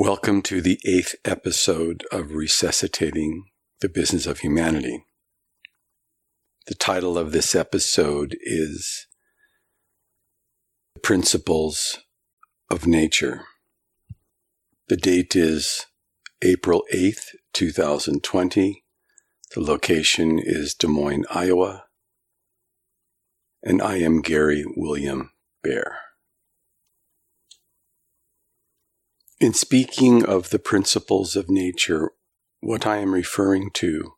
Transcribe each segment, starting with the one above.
Welcome to the eighth episode of Resuscitating the Business of Humanity. The title of this episode is Principles of Nature. The date is April 8th, 2020. The location is Des Moines, Iowa. And I am Gary William Bear. In speaking of the principles of nature, what I am referring to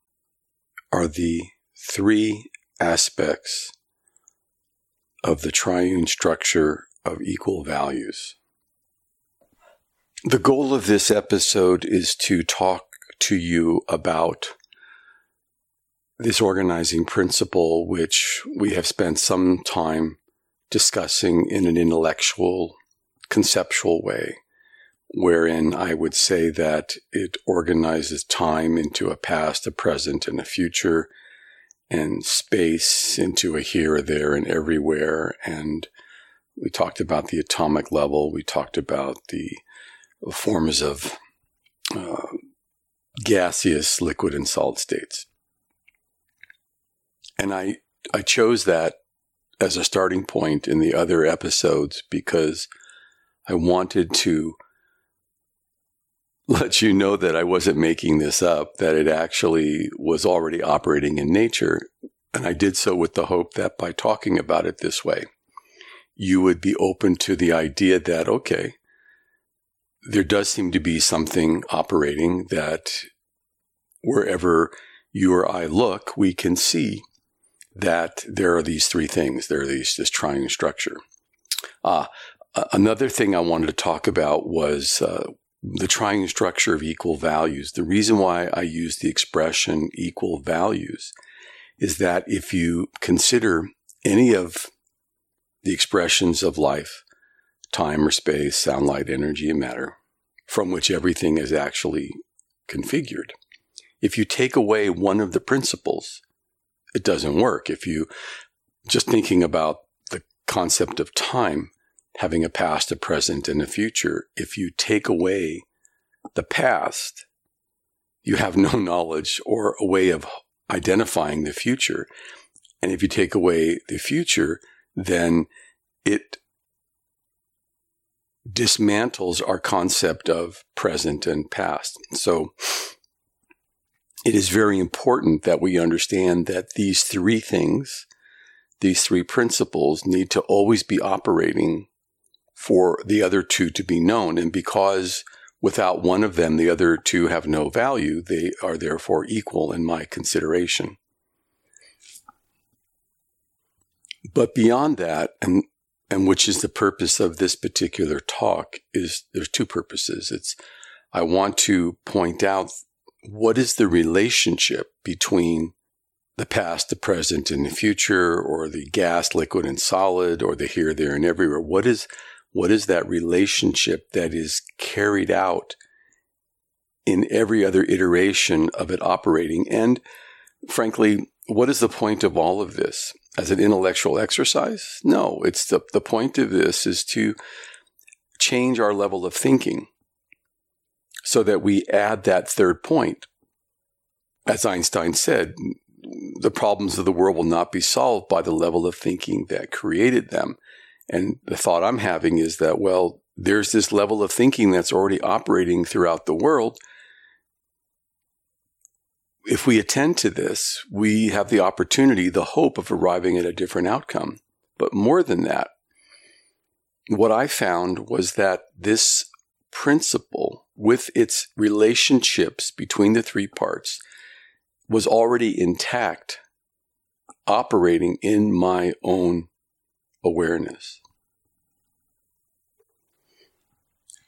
are the three aspects of the triune structure of equal values. The goal of this episode is to talk to you about this organizing principle, which we have spent some time discussing in an intellectual, conceptual way wherein I would say that it organizes time into a past, a present, and a future, and space into a here, or there, and everywhere. And we talked about the atomic level. We talked about the forms of uh, gaseous, liquid, and solid states. And I, I chose that as a starting point in the other episodes because I wanted to let you know that I wasn't making this up, that it actually was already operating in nature. And I did so with the hope that by talking about it this way, you would be open to the idea that, okay, there does seem to be something operating that wherever you or I look, we can see that there are these three things. There are these, this triune structure. Uh, another thing I wanted to talk about was uh, the triune structure of equal values. The reason why I use the expression equal values is that if you consider any of the expressions of life, time or space, sound, light, energy, and matter, from which everything is actually configured, if you take away one of the principles, it doesn't work. If you just thinking about the concept of time, having a past, a present, and a future. If you take away the past, you have no knowledge or a way of identifying the future. And if you take away the future, then it dismantles our concept of present and past. So it is very important that we understand that these three things, these three principles need to always be operating for the other two to be known. And because without one of them, the other two have no value, they are therefore equal in my consideration. But beyond that, and and which is the purpose of this particular talk is there's two purposes. It's I want to point out what is the relationship between the past, the present, and the future, or the gas, liquid, and solid, or the here, there, and everywhere. What is what is that relationship that is carried out in every other iteration of it operating? And frankly, what is the point of all of this? As an intellectual exercise? No, it's the, the point of this is to change our level of thinking so that we add that third point. As Einstein said, the problems of the world will not be solved by the level of thinking that created them. And the thought I'm having is that, well, there's this level of thinking that's already operating throughout the world. If we attend to this, we have the opportunity, the hope of arriving at a different outcome. But more than that, what I found was that this principle, with its relationships between the three parts, was already intact, operating in my own awareness.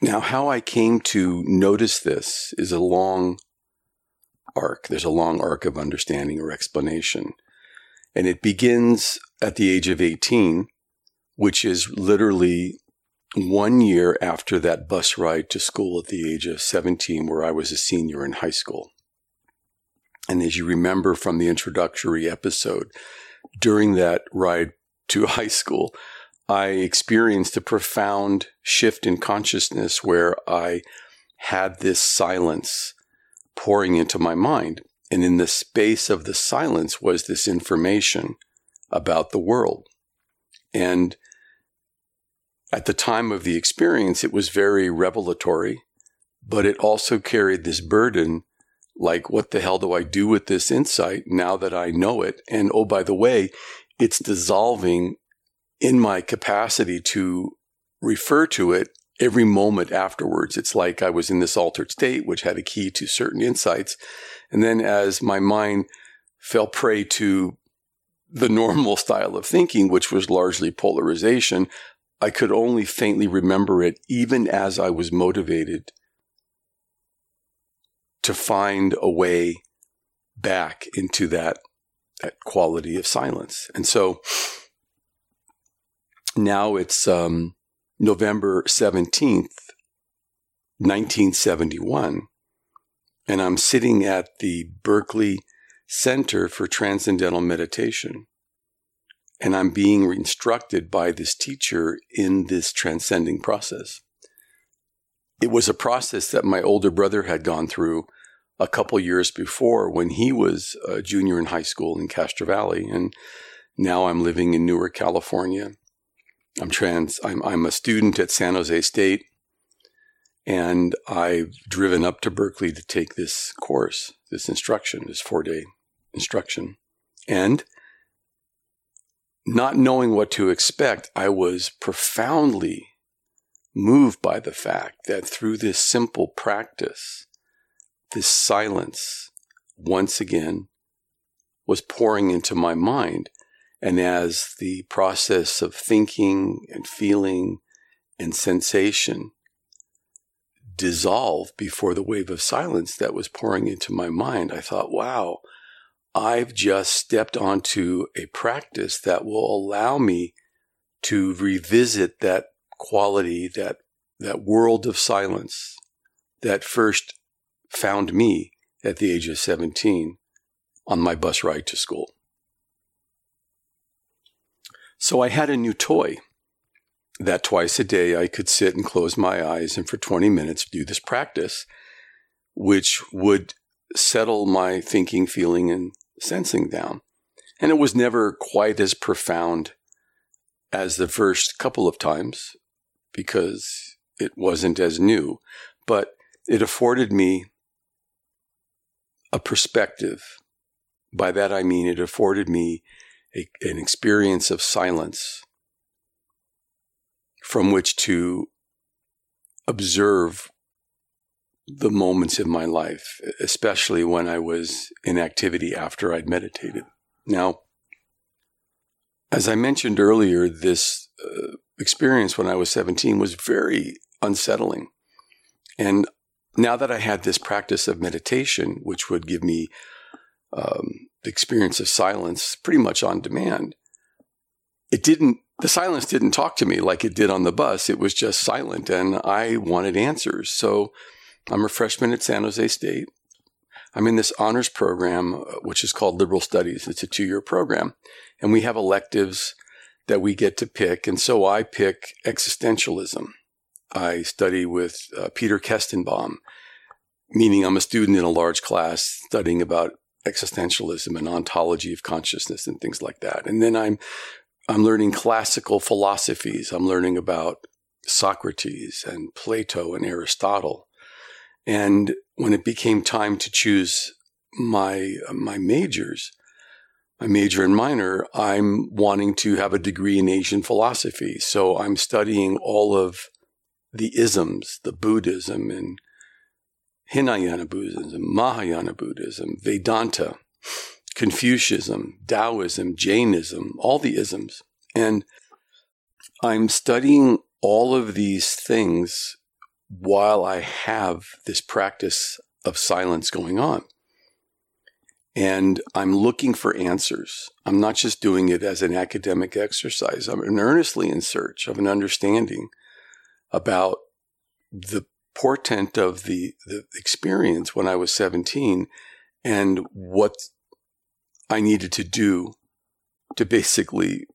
Now, how I came to notice this is a long arc. There's a long arc of understanding or explanation. And it begins at the age of 18, which is literally one year after that bus ride to school at the age of 17, where I was a senior in high school. And as you remember from the introductory episode, during that ride to high school, I experienced a profound shift in consciousness where I had this silence pouring into my mind. And in the space of the silence was this information about the world. And at the time of the experience, it was very revelatory, but it also carried this burden like, what the hell do I do with this insight now that I know it? And oh, by the way, it's dissolving in my capacity to refer to it every moment afterwards. It's like I was in this altered state, which had a key to certain insights. And then as my mind fell prey to the normal style of thinking, which was largely polarization, I could only faintly remember it even as I was motivated to find a way back into that, that quality of silence. And so now it's um, November 17th, 1971, and I'm sitting at the Berkeley Center for Transcendental Meditation. And I'm being instructed by this teacher in this transcending process it was a process that my older brother had gone through a couple years before when he was a junior in high school in Castro Valley. And now I'm living in Newark, California. I'm trans, I'm, I'm a student at San Jose State. And I've driven up to Berkeley to take this course, this instruction, this four day instruction. And not knowing what to expect, I was profoundly moved by the fact that through this simple practice, this silence once again was pouring into my mind. And as the process of thinking and feeling and sensation dissolved before the wave of silence that was pouring into my mind, I thought, wow, I've just stepped onto a practice that will allow me to revisit that quality, that, that world of silence that first found me at the age of 17 on my bus ride to school. So I had a new toy that twice a day I could sit and close my eyes and for 20 minutes do this practice, which would settle my thinking, feeling, and sensing down. And it was never quite as profound as the first couple of times because it wasn't as new, but it afforded me a perspective. By that I mean it afforded me a, an experience of silence from which to observe the moments in my life, especially when I was in activity after I'd meditated. Now, as I mentioned earlier, this uh, experience when I was 17 was very unsettling. And now that I had this practice of meditation, which would give me um, the experience of silence pretty much on demand, it didn't, the silence didn't talk to me like it did on the bus. It was just silent and I wanted answers. So I'm a freshman at San Jose State. I'm in this honors program, uh, which is called Liberal Studies. It's a two year program. And we have electives that we get to pick. And so I pick existentialism. I study with uh, Peter Koestenbaum, meaning I'm a student in a large class studying about existentialism and ontology of consciousness and things like that. And then I'm I'm learning classical philosophies. I'm learning about Socrates and Plato and Aristotle. And when it became time to choose my my majors, my major and minor, I'm wanting to have a degree in Asian philosophy. So I'm studying all of the isms, the Buddhism and Hinayana Buddhism, Mahayana Buddhism, Vedanta, Confucianism, Taoism, Jainism, all the isms. And I'm studying all of these things while I have this practice of silence going on. And I'm looking for answers. I'm not just doing it as an academic exercise. I'm earnestly in search of an understanding about the portent of the, the experience when I was 17 and what I needed to do to basically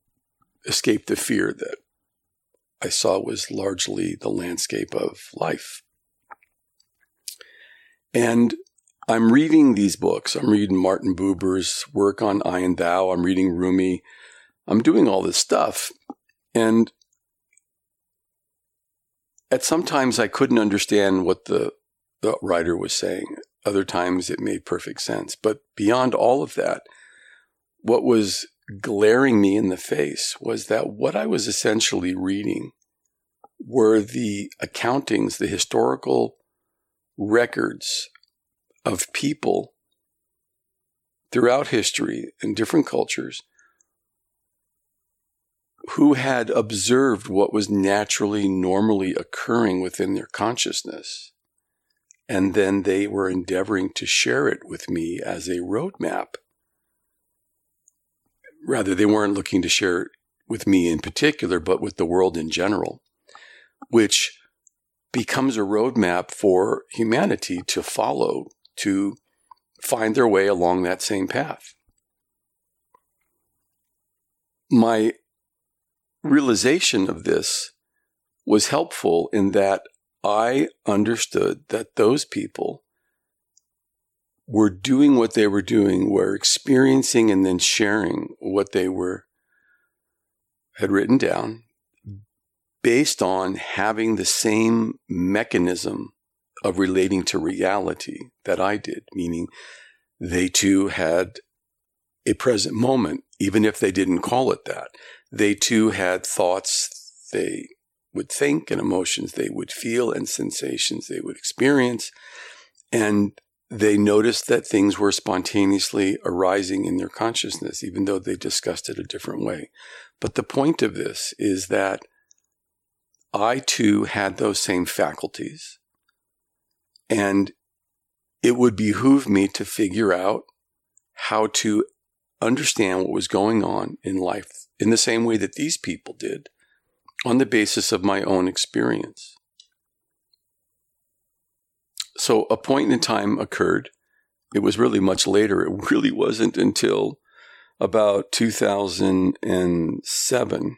escape the fear that I saw was largely the landscape of life. And I'm reading these books. I'm reading Martin Buber's work on I and Thou. I'm reading Rumi. I'm doing all this stuff. And at some times I couldn't understand what the, the writer was saying. Other times it made perfect sense. But beyond all of that, what was glaring me in the face was that what I was essentially reading were the accountings, the historical records of people throughout history in different cultures who had observed what was naturally, normally occurring within their consciousness. And then they were endeavoring to share it with me as a roadmap. Rather, they weren't looking to share it with me in particular, but with the world in general, which becomes a roadmap for humanity to follow to find their way along that same path. My realization of this was helpful in that I understood that those people were doing what they were doing, were experiencing and then sharing what they were had written down based on having the same mechanism of relating to reality that I did, meaning they too had a present moment, even if they didn't call it that. They too had thoughts they would think and emotions they would feel and sensations they would experience. And they noticed that things were spontaneously arising in their consciousness, even though they discussed it a different way. But the point of this is that I too had those same faculties. And it would behoove me to figure out how to understand what was going on in life in the same way that these people did on the basis of my own experience. So a point in time occurred. It was really much later. It really wasn't until about 2007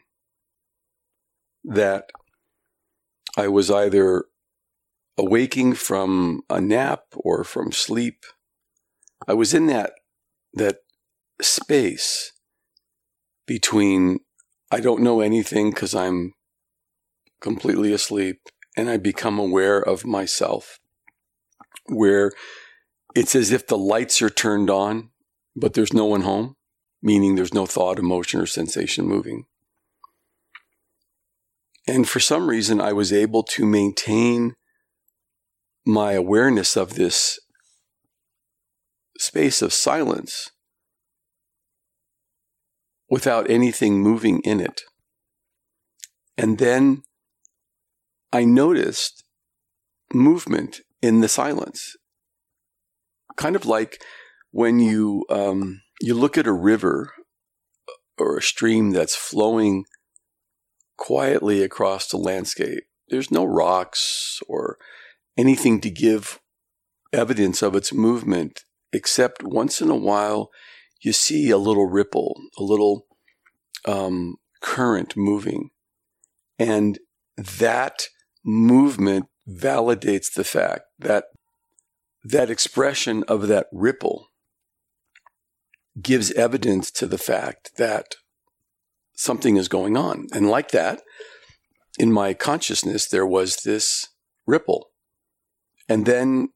that I was either awaking from a nap or from sleep. I was in that that space between I don't know anything because I'm completely asleep and I become aware of myself where it's as if the lights are turned on but there's no one home meaning there's no thought emotion or sensation moving. And for some reason I was able to maintain my awareness of this space of silence without anything moving in it. And then I noticed movement in the silence. Kind of like when you um, you look at a river or a stream that's flowing quietly across the landscape. There's no rocks or anything to give evidence of its movement, except once in a while you see a little ripple, a little um, current moving. And that movement validates the fact that that expression of that ripple gives evidence to the fact that something is going on. And like that, in my consciousness, there was this ripple and then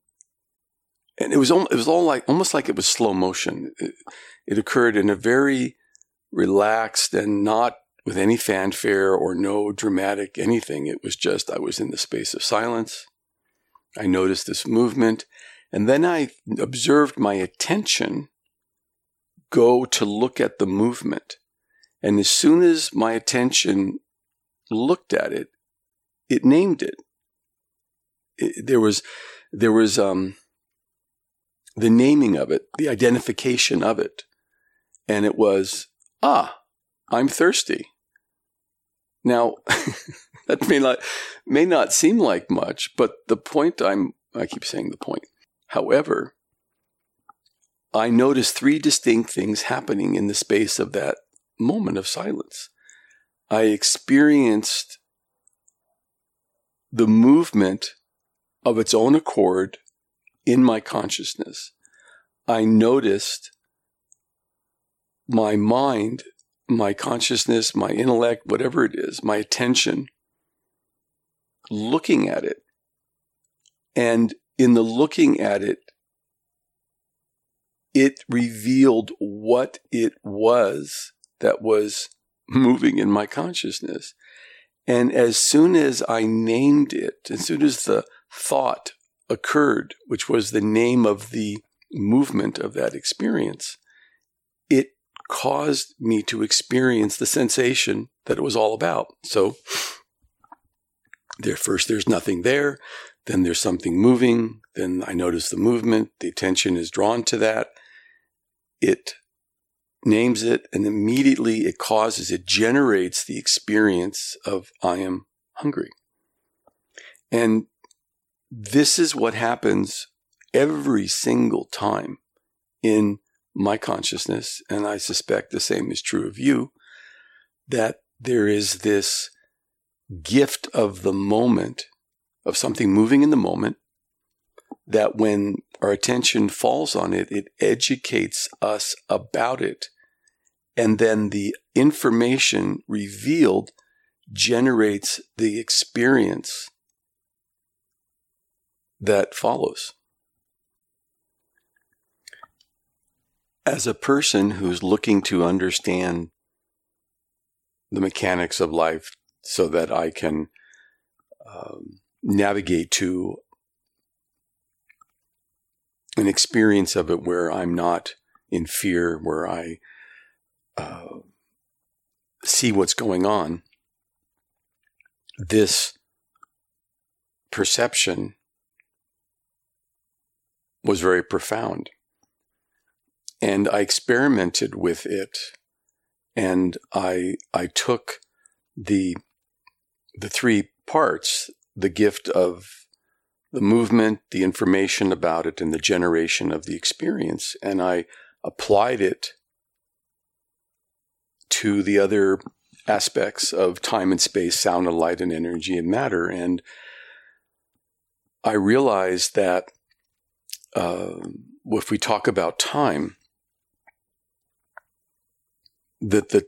and it was it was all like almost like it was slow motion. It, it occurred in a very relaxed and not with any fanfare or no dramatic anything. It was just I was in the space of silence. I noticed this movement, and then I observed my attention go to look at the movement. And as soon as my attention looked at it, it named it it, there was there was um, the naming of it, the identification of it, and it was ah, I'm thirsty. Now, that may not may not seem like much, but the point I'm I keep saying the point. However, I noticed three distinct things happening in the space of that moment of silence. I experienced the movement of its own accord in my consciousness, I noticed my mind, my consciousness, my intellect, whatever it is, my attention, looking at it. And in the looking at it, it revealed what it was that was moving in my consciousness. And as soon as I named it, as soon as the thought occurred, which was the name of the movement of that experience, caused me to experience the sensation that it was all about. So there first there's nothing there, then there's something moving, then I notice the movement, the attention is drawn to that. It names it, and immediately it causes, it generates the experience of I am hungry. And this is what happens every single time in my consciousness, and I suspect the same is true of you, that there is this gift of the moment, of something moving in the moment, that when our attention falls on it, it educates us about it and then the information revealed generates the experience that follows. As a person who's looking to understand the mechanics of life so that I can um, navigate to an experience of it where I'm not in fear, where I uh, see what's going on, this perception was very profound. And I experimented with it and I, I took the, the three parts, the gift of the movement, the information about it, and the generation of the experience, and I applied it to the other aspects of time and space, sound and light and energy and matter. And I realized that uh, if we talk about time, that the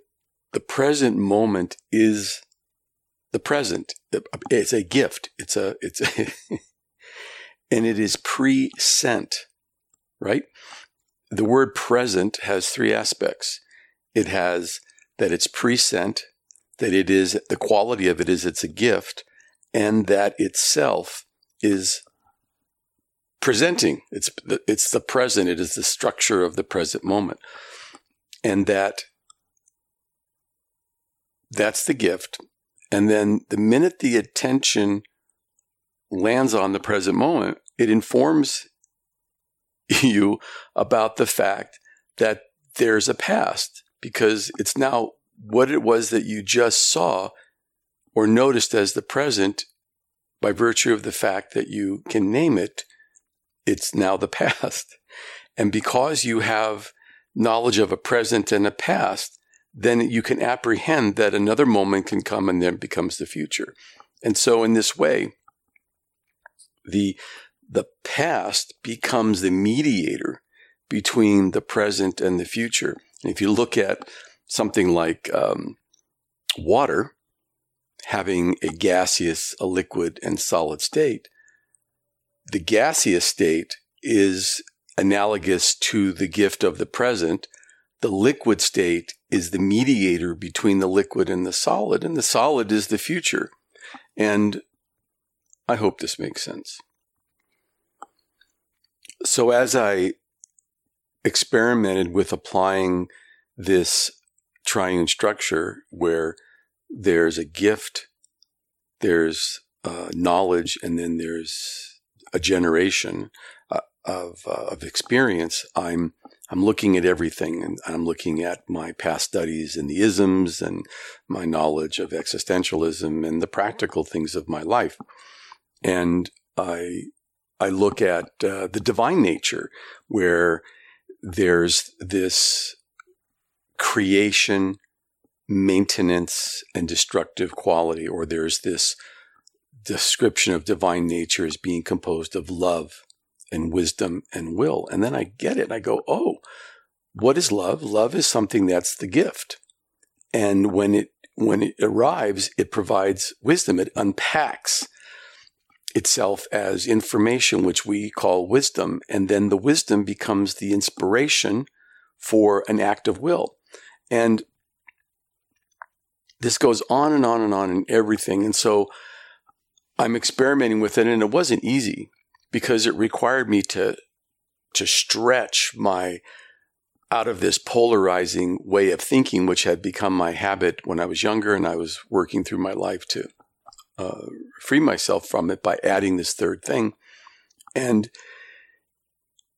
the present moment is the present. It's a gift. It's a it's a and it is pre-sent, right? The word present has three aspects. It has that it's present, that it is the quality of it is it's a gift, and that itself is presenting. It's the, it's the present. It is the structure of the present moment, and that that's the gift. And then the minute the attention lands on the present moment, it informs you about the fact that there's a past because it's now what it was that you just saw or noticed as the present by virtue of the fact that you can name it, it's now the past. And because you have knowledge of a present and a past, then you can apprehend that another moment can come and then becomes the future. And so in this way, the, the past becomes the mediator between the present and the future. If you look at something like um, water having a gaseous, a liquid, and solid state, the gaseous state is analogous to the gift of the present. The liquid state is the mediator between the liquid and the solid, and the solid is the future. And I hope this makes sense. So, as I experimented with applying this triune structure where there's a gift, there's uh, knowledge, and then there's a generation uh, of uh, of experience. I'm I'm looking at everything, and I'm looking at my past studies in the isms and my knowledge of existentialism and the practical things of my life, and I I look at uh, the divine nature where there's this creation, maintenance, and destructive quality, or there's this description of divine nature as being composed of love and wisdom and will. And then I get it. And I go, oh, what is love? Love is something that's the gift. And when it, when it arrives, it provides wisdom. It unpacks itself as information, which we call wisdom. And then the wisdom becomes the inspiration for an act of will. And this goes on and on and on in everything. And so I'm experimenting with it and it wasn't easy because it required me to, to stretch my out of this polarizing way of thinking, which had become my habit when I was younger and I was working through my life to uh, free myself from it by adding this third thing. And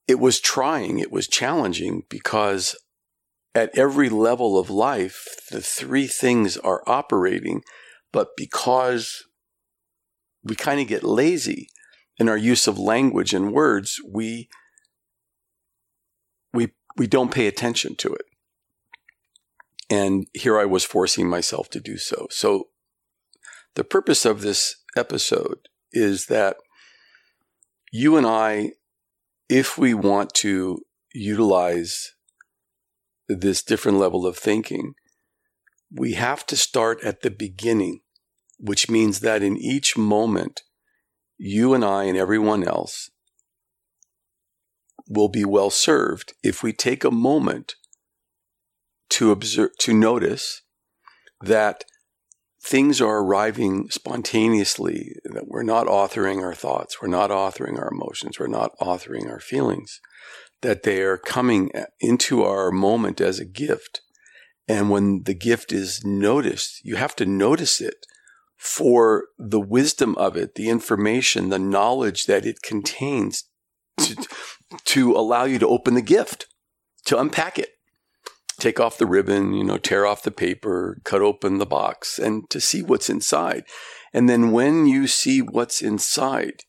it was trying, it was challenging because at every level of life, the three things are operating, but because we kind of get lazy in our use of language and words, we we we don't pay attention to it. And here I was forcing myself to do so. So the purpose of this episode is that you and I, if we want to utilize this different level of thinking, we have to start at the beginning, which means that in each moment, you and I and everyone else will be well served if we take a moment to observe, to notice that things are arriving spontaneously, that we're not authoring our thoughts, we're not authoring our emotions, we're not authoring our feelings, that they are coming into our moment as a gift. And when the gift is noticed, you have to notice it for the wisdom of it, the information, the knowledge that it contains to, to allow you to open the gift, to unpack it, take off the ribbon, you know, tear off the paper, cut open the box, and to see what's inside. And then when you see what's inside,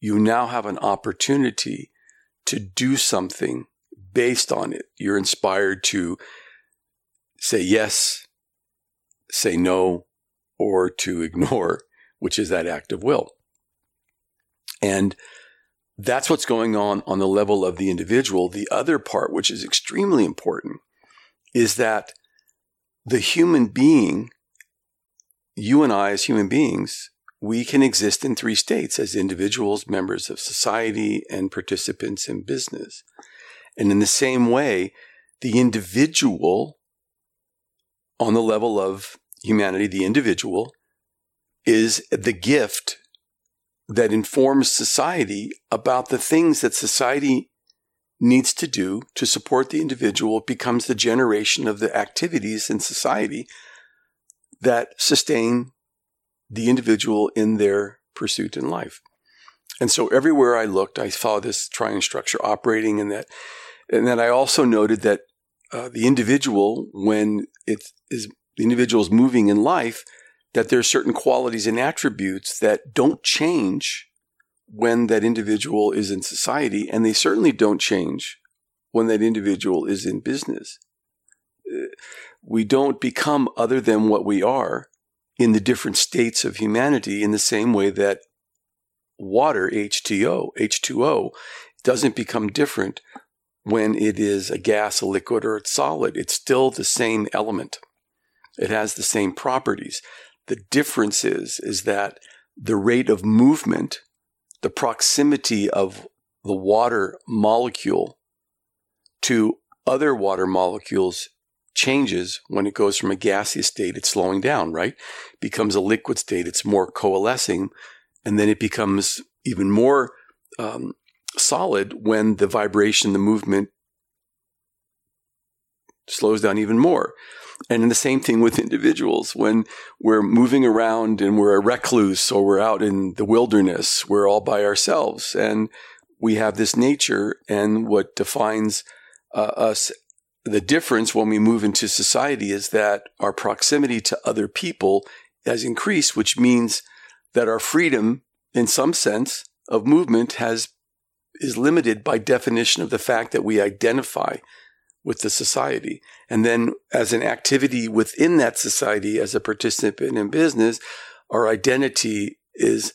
you now have an opportunity to do something based on it. You're inspired to say yes, say no, or to ignore, which is that act of will. And that's what's going on on the level of the individual. The other part, which is extremely important, is that the human being, you and I as human beings, we can exist in three states as individuals, members of society, and participants in business. And in the same way, the individual on the level of humanity, the individual is the gift that informs society about the things that society needs to do to support the individual it becomes the generation of the activities in society that sustain the individual in their pursuit in life. And so everywhere I looked, I saw this triune structure operating in that. And then I also noted that uh, the individual, when it is the individual is moving in life, that there are certain qualities and attributes that don't change when that individual is in society, and they certainly don't change when that individual is in business. Uh, we don't become other than what we are in the different states of humanity in the same way that water, H2O, H2O, doesn't become different when it is a gas, a liquid, or it's solid. It's still the same element. It has the same properties. The difference is, is that the rate of movement, the proximity of the water molecule to other water molecules changes when it goes from a gaseous state. It's slowing down, right? Becomes a liquid state. It's more coalescing. And then it becomes even more um, solid when the vibration, the movement slows down even more. And the same thing with individuals. When we're moving around and we're a recluse or we're out in the wilderness, we're all by ourselves and we have this nature and what defines uh, us the difference when we move into society is that our proximity to other people has increased, which means that our freedom, in some sense, of movement has is limited by definition of the fact that we identify with the society. And then as an activity within that society, as a participant in business, our identity is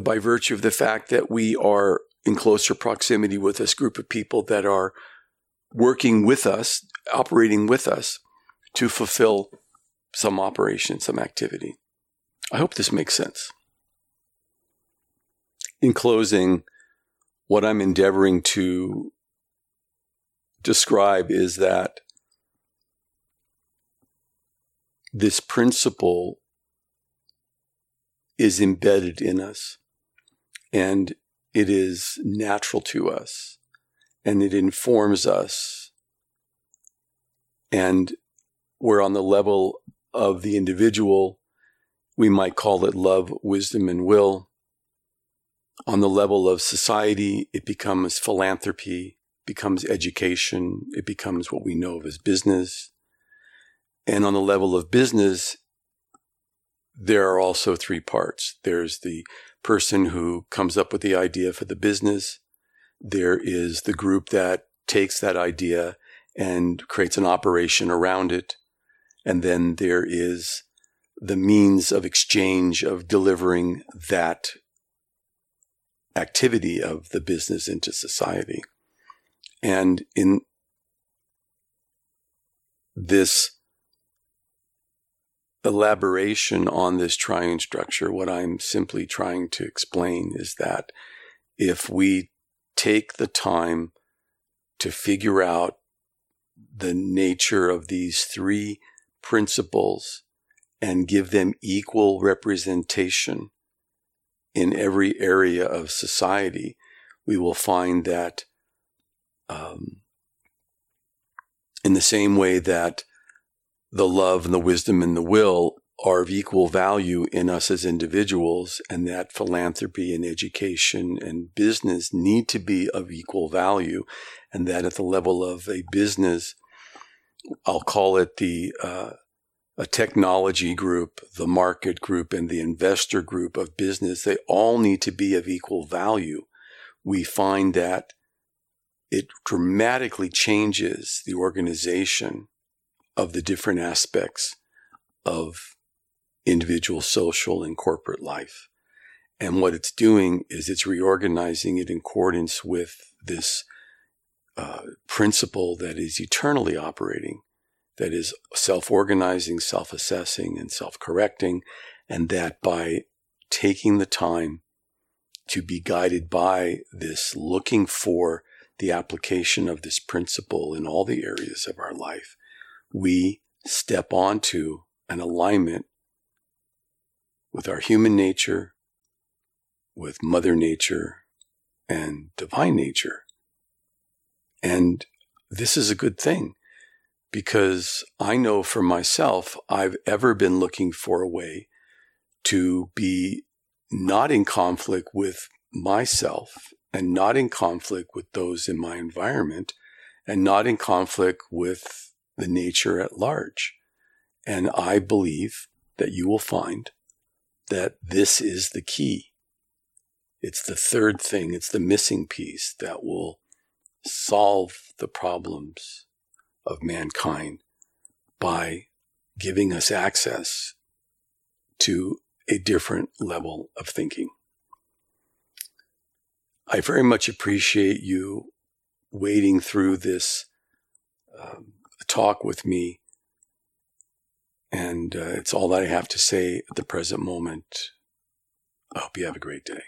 by virtue of the fact that we are in closer proximity with this group of people that are working with us, operating with us to fulfill some operation, some activity. I hope this makes sense. In closing, what I'm endeavoring to describe is that this principle is embedded in us and it is natural to us and it informs us. And we're on the level of the individual. We might call it love, wisdom, and will. On the level of society, it becomes philanthropy, becomes education, it becomes what we know of as business. And on the level of business, there are also three parts. There's the person who comes up with the idea for the business. There is the group that takes that idea and creates an operation around it. And then there is the means of exchange of delivering that activity of the business into society. And in this elaboration on this triune structure, what I'm simply trying to explain is that if we take the time to figure out the nature of these three principles and give them equal representation in every area of society, we will find that um, in the same way that the love and the wisdom and the will are of equal value in us as individuals and that philanthropy and education and business need to be of equal value and that at the level of a business i'll call it the uh, a technology group the market group and the investor group of business they all need to be of equal value. We find that it dramatically changes the organization of the different aspects of individual social and corporate life. And what it's doing is it's reorganizing it in accordance with this uh, principle that is eternally operating, that is self organizing, self assessing, and self correcting. And that by taking the time to be guided by this, looking for the application of this principle in all the areas of our life, we step onto an alignment with our human nature, with Mother Nature, and divine nature. And this is a good thing because I know for myself, I've ever been looking for a way to be not in conflict with myself and not in conflict with those in my environment and not in conflict with the nature at large. And I believe that you will find that this is the key. It's the third thing, it's the missing piece that will solve the problems of mankind by giving us access to a different level of thinking. I very much appreciate you wading through this um, talk with me. And uh, it's all that I have to say at the present moment. I hope you have a great day.